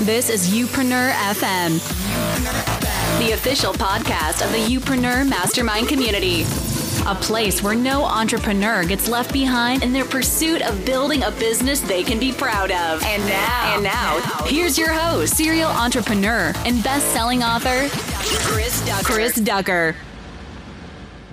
This is Youpreneur FM, the official podcast of the Youpreneur Mastermind community. A place where no entrepreneur gets left behind in their pursuit of building a business they can be proud of. And now, and now, here's your host, serial entrepreneur and best-selling author, Chris Ducker. Chris Ducker.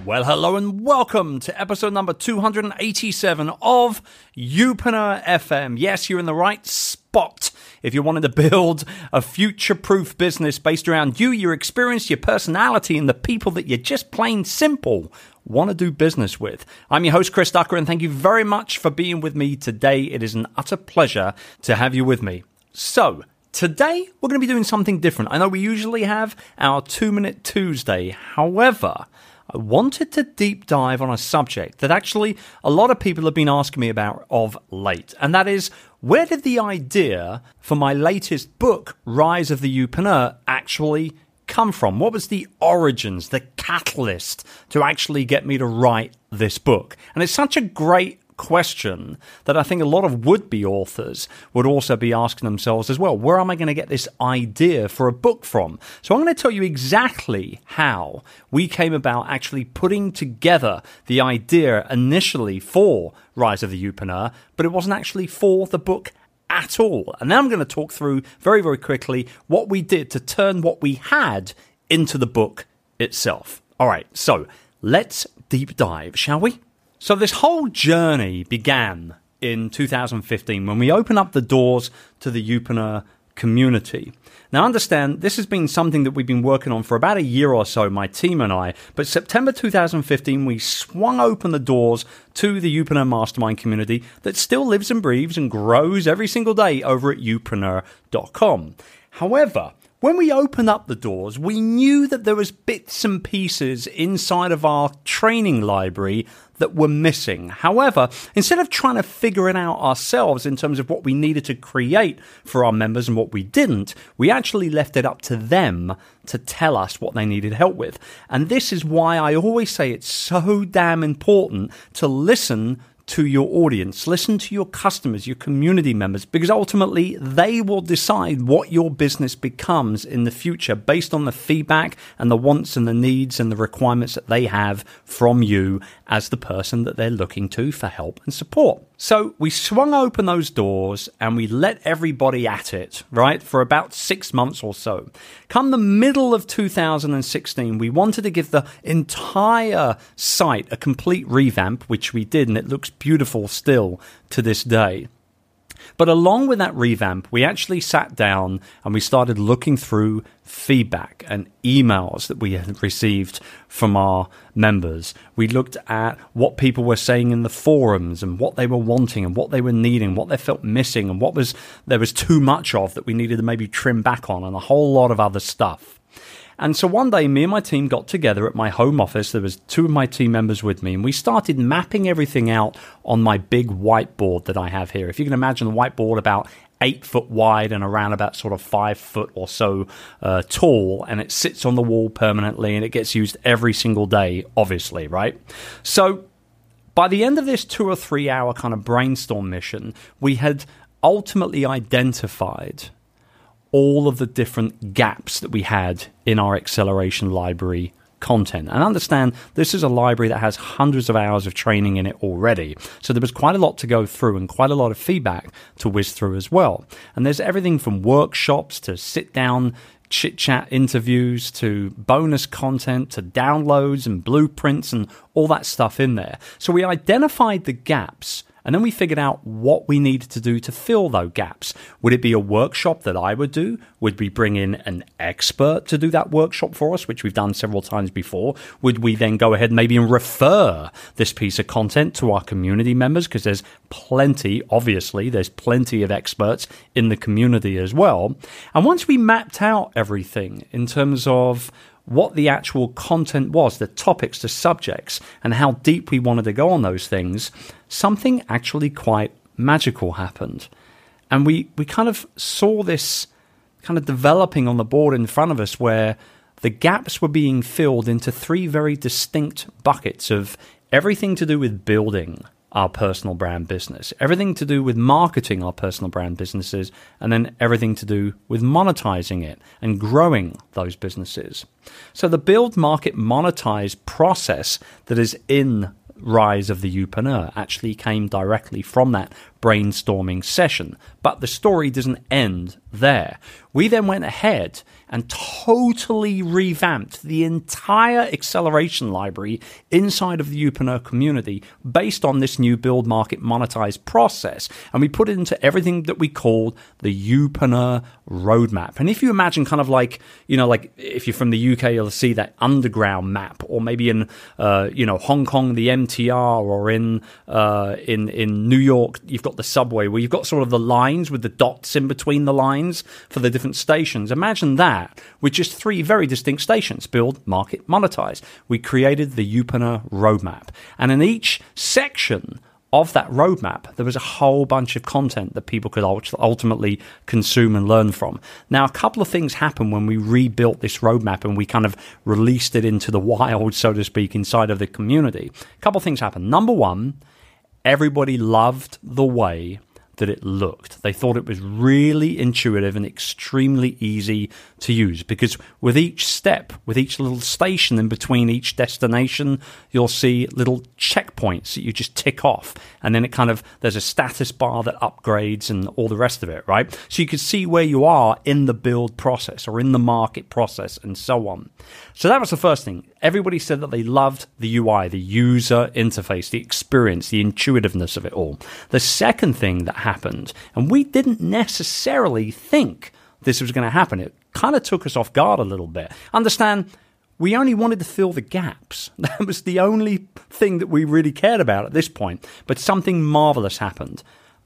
Well, hello and welcome to episode number 287 of Youpreneur FM. Yes, you're in the right spot if you're wanting to build a future proof business based around you, your experience, your personality, and the people that you just plain simple want to do business with. I'm your host, Chris Ducker, and thank you very much for being with me today. It is an utter pleasure to have you with me. So, Today, we're going to be doing something different. I know we usually have our two minute Tuesday. However, I wanted to deep dive on a subject that actually a lot of people have been asking me about of late, and that is where did the idea for my latest book, Rise of the Youpreneur, actually come from? What was the origins, the catalyst to actually get me to write this book? And it's such a great question that I think a lot of would be authors would also be asking themselves as well. Where am I going to get this idea for a book from? So I'm going to tell you exactly how we came about actually putting together the idea initially for Rise of the Youpreneur, but it wasn't actually for the book at all. And now I'm going to talk through very, very quickly what we did to turn what we had into the book itself. All right, so let's deep dive, shall we? So, this whole journey began in 2015 when we opened up the doors to the Youpreneur community. Now, understand, this has been something that we've been working on for about a year or so, my team and I. But September 2015, we swung open the doors to the Youpreneur Mastermind community that still lives and breathes and grows every single day over at youpreneur.com. However, when we opened up the doors, we knew that there was bits and pieces inside of our training library that were missing. However, instead of trying to figure it out ourselves in terms of what we needed to create for our members and what we didn't, we actually left it up to them to tell us what they needed help with. And this is why I always say it's so damn important to listen to your audience, listen to your customers, your community members, because ultimately they will decide what your business becomes in the future based on the feedback and the wants and the needs and the requirements that they have from you as the person that they're looking to for help and support. So we swung open those doors and we let everybody at it, right, for about six months or so. Come the middle of 2016, we wanted to give the entire site a complete revamp, which we did, and it looks beautiful still to this day. But along with that revamp, we actually sat down and we started looking through feedback and emails that we had received from our members. We looked at what people were saying in the forums and what they were wanting and what they were needing, what they felt missing and what was there was too much of that we needed to maybe trim back on and a whole lot of other stuff. And so one day, me and my team got together at my home office. There was two of my team members with me, and we started mapping everything out on my big whiteboard that I have here. If you can imagine the whiteboard about eight foot wide and around about sort of five foot or so uh, tall, and it sits on the wall permanently, and it gets used every single day, obviously, right? So by the end of this two or three hour kind of brainstorm mission, we had ultimately identified all of the different gaps that we had in our acceleration library content. And understand this is a library that has hundreds of hours of training in it already. So there was quite a lot to go through and quite a lot of feedback to whiz through as well. And there's everything from workshops to sit down chit chat interviews to bonus content to downloads and blueprints and all that stuff in there. So we identified the gaps and then we figured out what we needed to do to fill those gaps. Would it be a workshop that I would do? Would we bring in an expert to do that workshop for us, which we've done several times before? Would we then go ahead maybe and refer this piece of content to our community members? Because there's plenty, obviously, there's plenty of experts in the community as well. And once we mapped out everything in terms of what the actual content was, the topics, the subjects, and how deep we wanted to go on those things, something actually quite magical happened. And we, we kind of saw this kind of developing on the board in front of us where the gaps were being filled into three very distinct buckets of everything to do with building, our personal brand business, everything to do with marketing our personal brand businesses, and then everything to do with monetizing it and growing those businesses. So the build, market, monetize process that is in rise of the Youpreneur actually came directly from that brainstorming session. But the story doesn't end there. We then went ahead and totally revamped the entire acceleration library inside of the Youpreneur community based on this new build market monetize process. And we put it into everything that we called the Youpreneur roadmap. And if you imagine kind of like, you know, like if you're from the UK, you'll see that underground map, or maybe in, uh, you know, Hong Kong, the MTR, or in, uh, in, in New York, you've got the subway where you've got sort of the lines with the dots in between the lines for the different stations. Imagine that with just three very distinct stations build, market, monetize. We created the Youpreneur roadmap. And in each section, of that roadmap, there was a whole bunch of content that people could ultimately consume and learn from. Now, a couple of things happened when we rebuilt this roadmap and we kind of released it into the wild, so to speak, inside of the community. A couple of things happened. Number one, everybody loved the way that it looked. They thought it was really intuitive and extremely easy to use because with each step, with each little station in between each destination, you'll see little checkpoints that you just tick off. And then it kind of, there's a status bar that upgrades and all the rest of it, right? So you can see where you are in the build process or in the market process and so on. So that was the first thing. Everybody said that they loved the UI, the user interface, the experience, the intuitiveness of it all. The second thing that happened, and we didn't necessarily think this was going to happen, it kind of took us off guard a little bit. Understand, we only wanted to fill the gaps. That was the only thing that we really cared about at this point. But something marvelous happened.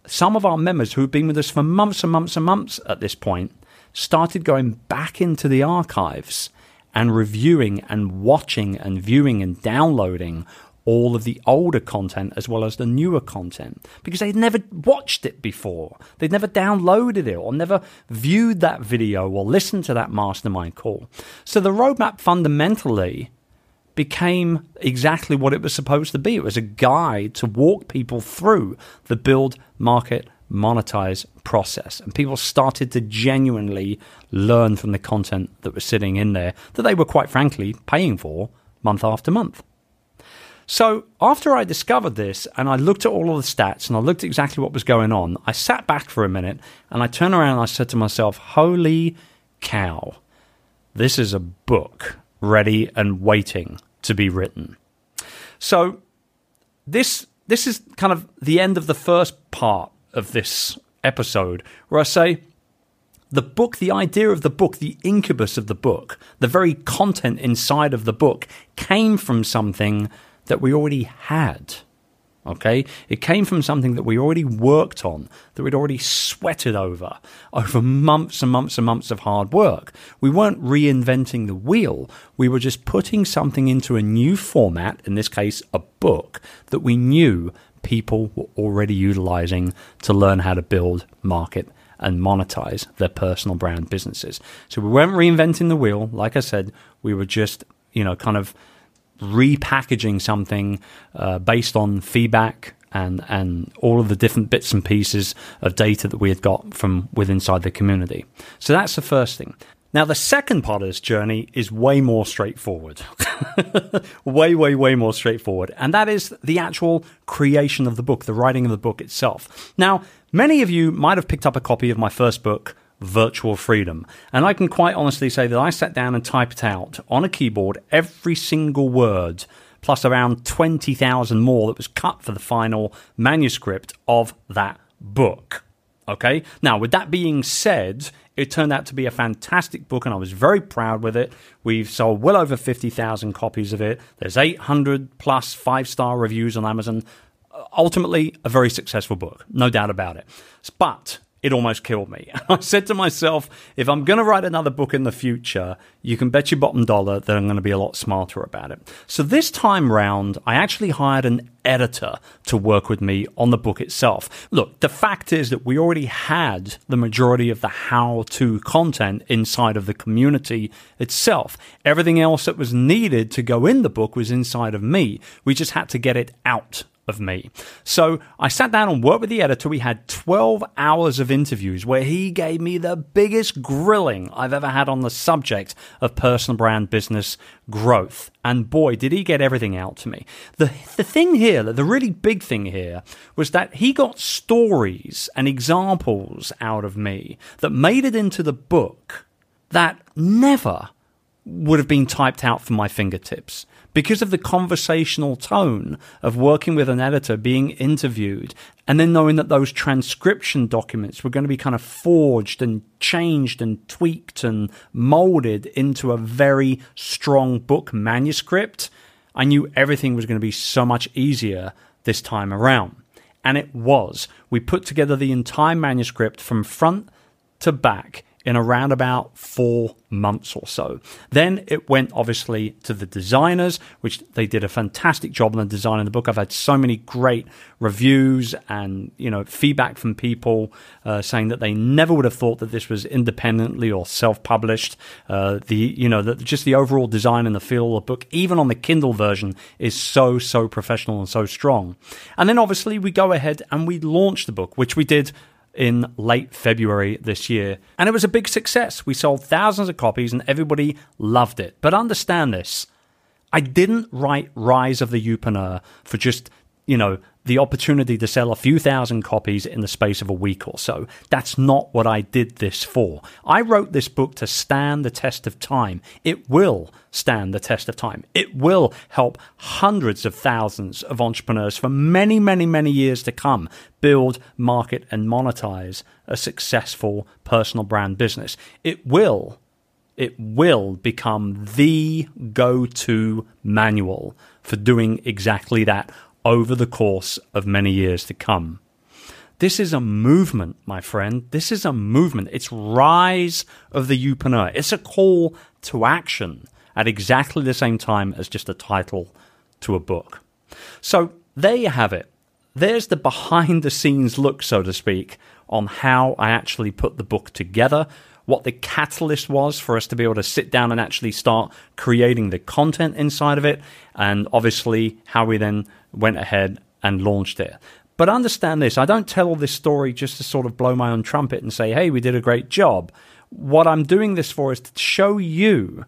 Some of our members who had been with us for months and months and months at this point started going back into the archives and reviewing and watching and viewing and downloading all of the older content as well as the newer content because they'd never watched it before. They'd never downloaded it or never viewed that video or listened to that mastermind call. So the roadmap fundamentally became exactly what it was supposed to be. It was a guide to walk people through the build, market, monetize process. And people started to genuinely learn from the content that was sitting in there that they were quite frankly paying for month after month. So after I discovered this and I looked at all of the stats and I looked at exactly what was going on, I sat back for a minute and I turned around and I said to myself, Holy cow, this is a book ready and waiting to be written. So this this is kind of the end of the first part of this episode where I say the book, the idea of the book, the incubus of the book, the very content inside of the book came from something that we already had. Okay? It came from something that we already worked on, that we'd already sweated over, over months and months and months of hard work. We weren't reinventing the wheel. We were just putting something into a new format, in this case, a book, that we knew people were already utilizing to learn how to build, market, and monetize their personal brand businesses. So we weren't reinventing the wheel. Like I said, we were just, you know, kind of repackaging something uh, based on feedback and and all of the different bits and pieces of data that we had got from within inside the community. So that's the first thing. Now, the second part of this journey is way more straightforward. way, way, way more straightforward. And that is the actual creation of the book, the writing of the book itself. Now, many of you might have picked up a copy of my first book, Virtual Freedom. And I can quite honestly say that I sat down and typed out on a keyboard every single word, plus around 20,000 more that was cut for the final manuscript of that book. Okay. Now, with that being said, it turned out to be a fantastic book, and I was very proud with it. We've sold well over 50,000 copies of it. There's 800 plus five star reviews on Amazon. Ultimately, a very successful book, no doubt about it. But it almost killed me. I said to myself, if I'm going to write another book in the future, you can bet your bottom dollar that I'm going to be a lot smarter about it. So this time round, I actually hired an editor to work with me on the book itself. Look, the fact is that we already had the majority of the how to content inside of the community itself. Everything else that was needed to go in the book was inside of me. We just had to get it out of me. So I sat down and worked with the editor. We had 12 hours of interviews where he gave me the biggest grilling I've ever had on the subject of personal brand business growth. And boy, did he get everything out to me. The, the thing here, the really big thing here, was that he got stories and examples out of me that made it into the book that never would have been typed out from my fingertips because of the conversational tone of working with an editor, being interviewed, and then knowing that those transcription documents were going to be kind of forged and changed and tweaked and molded into a very strong book manuscript, I knew everything was going to be so much easier this time around. And it was. We put together the entire manuscript from front to back in around about four months or so. Then it went obviously to the designers, which they did a fantastic job on the design of the book. I've had so many great reviews and you know feedback from people uh, saying that they never would have thought that this was independently or self-published. Uh, the you know the, just the overall design and the feel of the book, even on the Kindle version, is so so professional and so strong. And then obviously we go ahead and we launch the book, which we did in late February this year. And it was a big success. We sold thousands of copies and everybody loved it. But understand this I didn't write Rise of the Youpreneur for just, you know, the opportunity to sell a few thousand copies in the space of a week or so. That's not what I did this for. I wrote this book to stand the test of time. It will stand the test of time. It will help hundreds of thousands of entrepreneurs for many, many, many years to come build, market, and monetize a successful personal brand business. It will. It will become the go to manual for doing exactly that over the course of many years to come. This is a movement, my friend. This is a movement. It's rise of the youpreneur. It's a call to action at exactly the same time as just a title to a book. So there you have it. There's the behind the scenes look, so to speak, on how I actually put the book together, what the catalyst was for us to be able to sit down and actually start creating the content inside of it, and obviously how we then went ahead and launched it. But understand this I don't tell this story just to sort of blow my own trumpet and say, hey, we did a great job. What I'm doing this for is to show you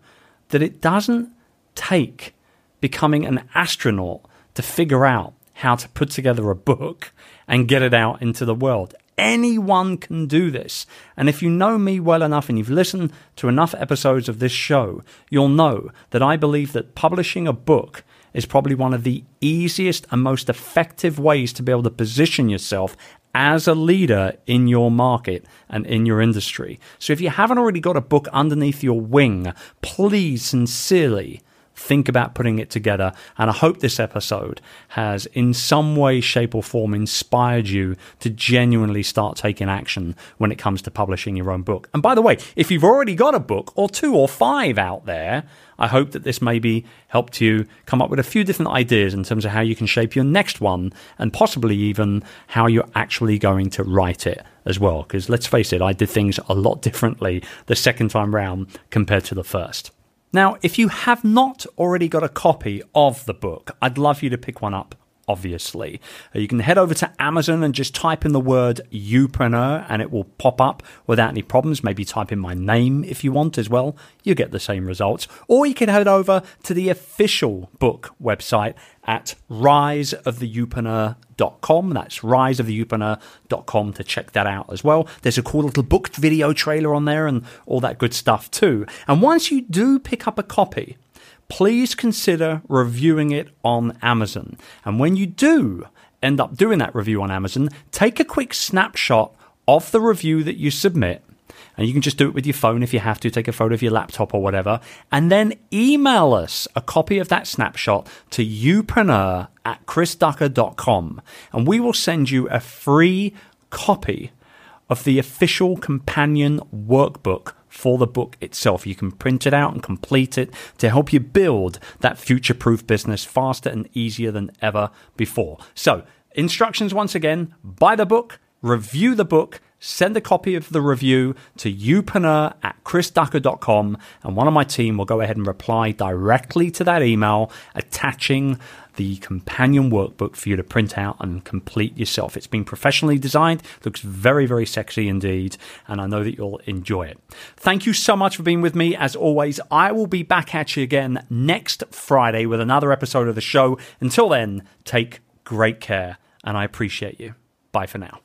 that it doesn't take becoming an astronaut to figure out how to put together a book and get it out into the world. Anyone can do this. And if you know me well enough and you've listened to enough episodes of this show, you'll know that I believe that publishing a book is probably one of the easiest and most effective ways to be able to position yourself as a leader in your market and in your industry. So if you haven't already got a book underneath your wing, please sincerely think about putting it together. And I hope this episode has, in some way, shape, or form, inspired you to genuinely start taking action when it comes to publishing your own book. And by the way, if you've already got a book or two or five out there, I hope that this maybe helped you come up with a few different ideas in terms of how you can shape your next one and possibly even how you're actually going to write it as well. Because let's face it, I did things a lot differently the second time round compared to the first. Now, if you have not already got a copy of the book, I'd love you to pick one up obviously. Uh, you can head over to Amazon and just type in the word Youpreneur and it will pop up without any problems. Maybe type in my name if you want as well. You get the same results. Or you can head over to the official book website at riseoftheyoupreneur.com. That's riseoftheyoupreneur.com to check that out as well. There's a cool little booked video trailer on there and all that good stuff too. And once you do pick up a copy, please consider reviewing it on Amazon. And when you do end up doing that review on Amazon, take a quick snapshot of the review that you submit. And you can just do it with your phone if you have to, take a photo of your laptop or whatever. And then email us a copy of that snapshot to youpreneur at chrisducker.com. And we will send you a free copy of the official companion workbook for the book itself. You can print it out and complete it to help you build that future proof business faster and easier than ever before. So, instructions once again buy the book, review the book, send a copy of the review to youpreneur at chrisducker.com and one of my team will go ahead and reply directly to that email attaching the companion workbook for you to print out and complete yourself. It's been professionally designed, looks very, very sexy indeed, and I know that you'll enjoy it. Thank you so much for being with me. As always, I will be back at you again next Friday with another episode of the show. Until then, take great care, and I appreciate you. Bye for now.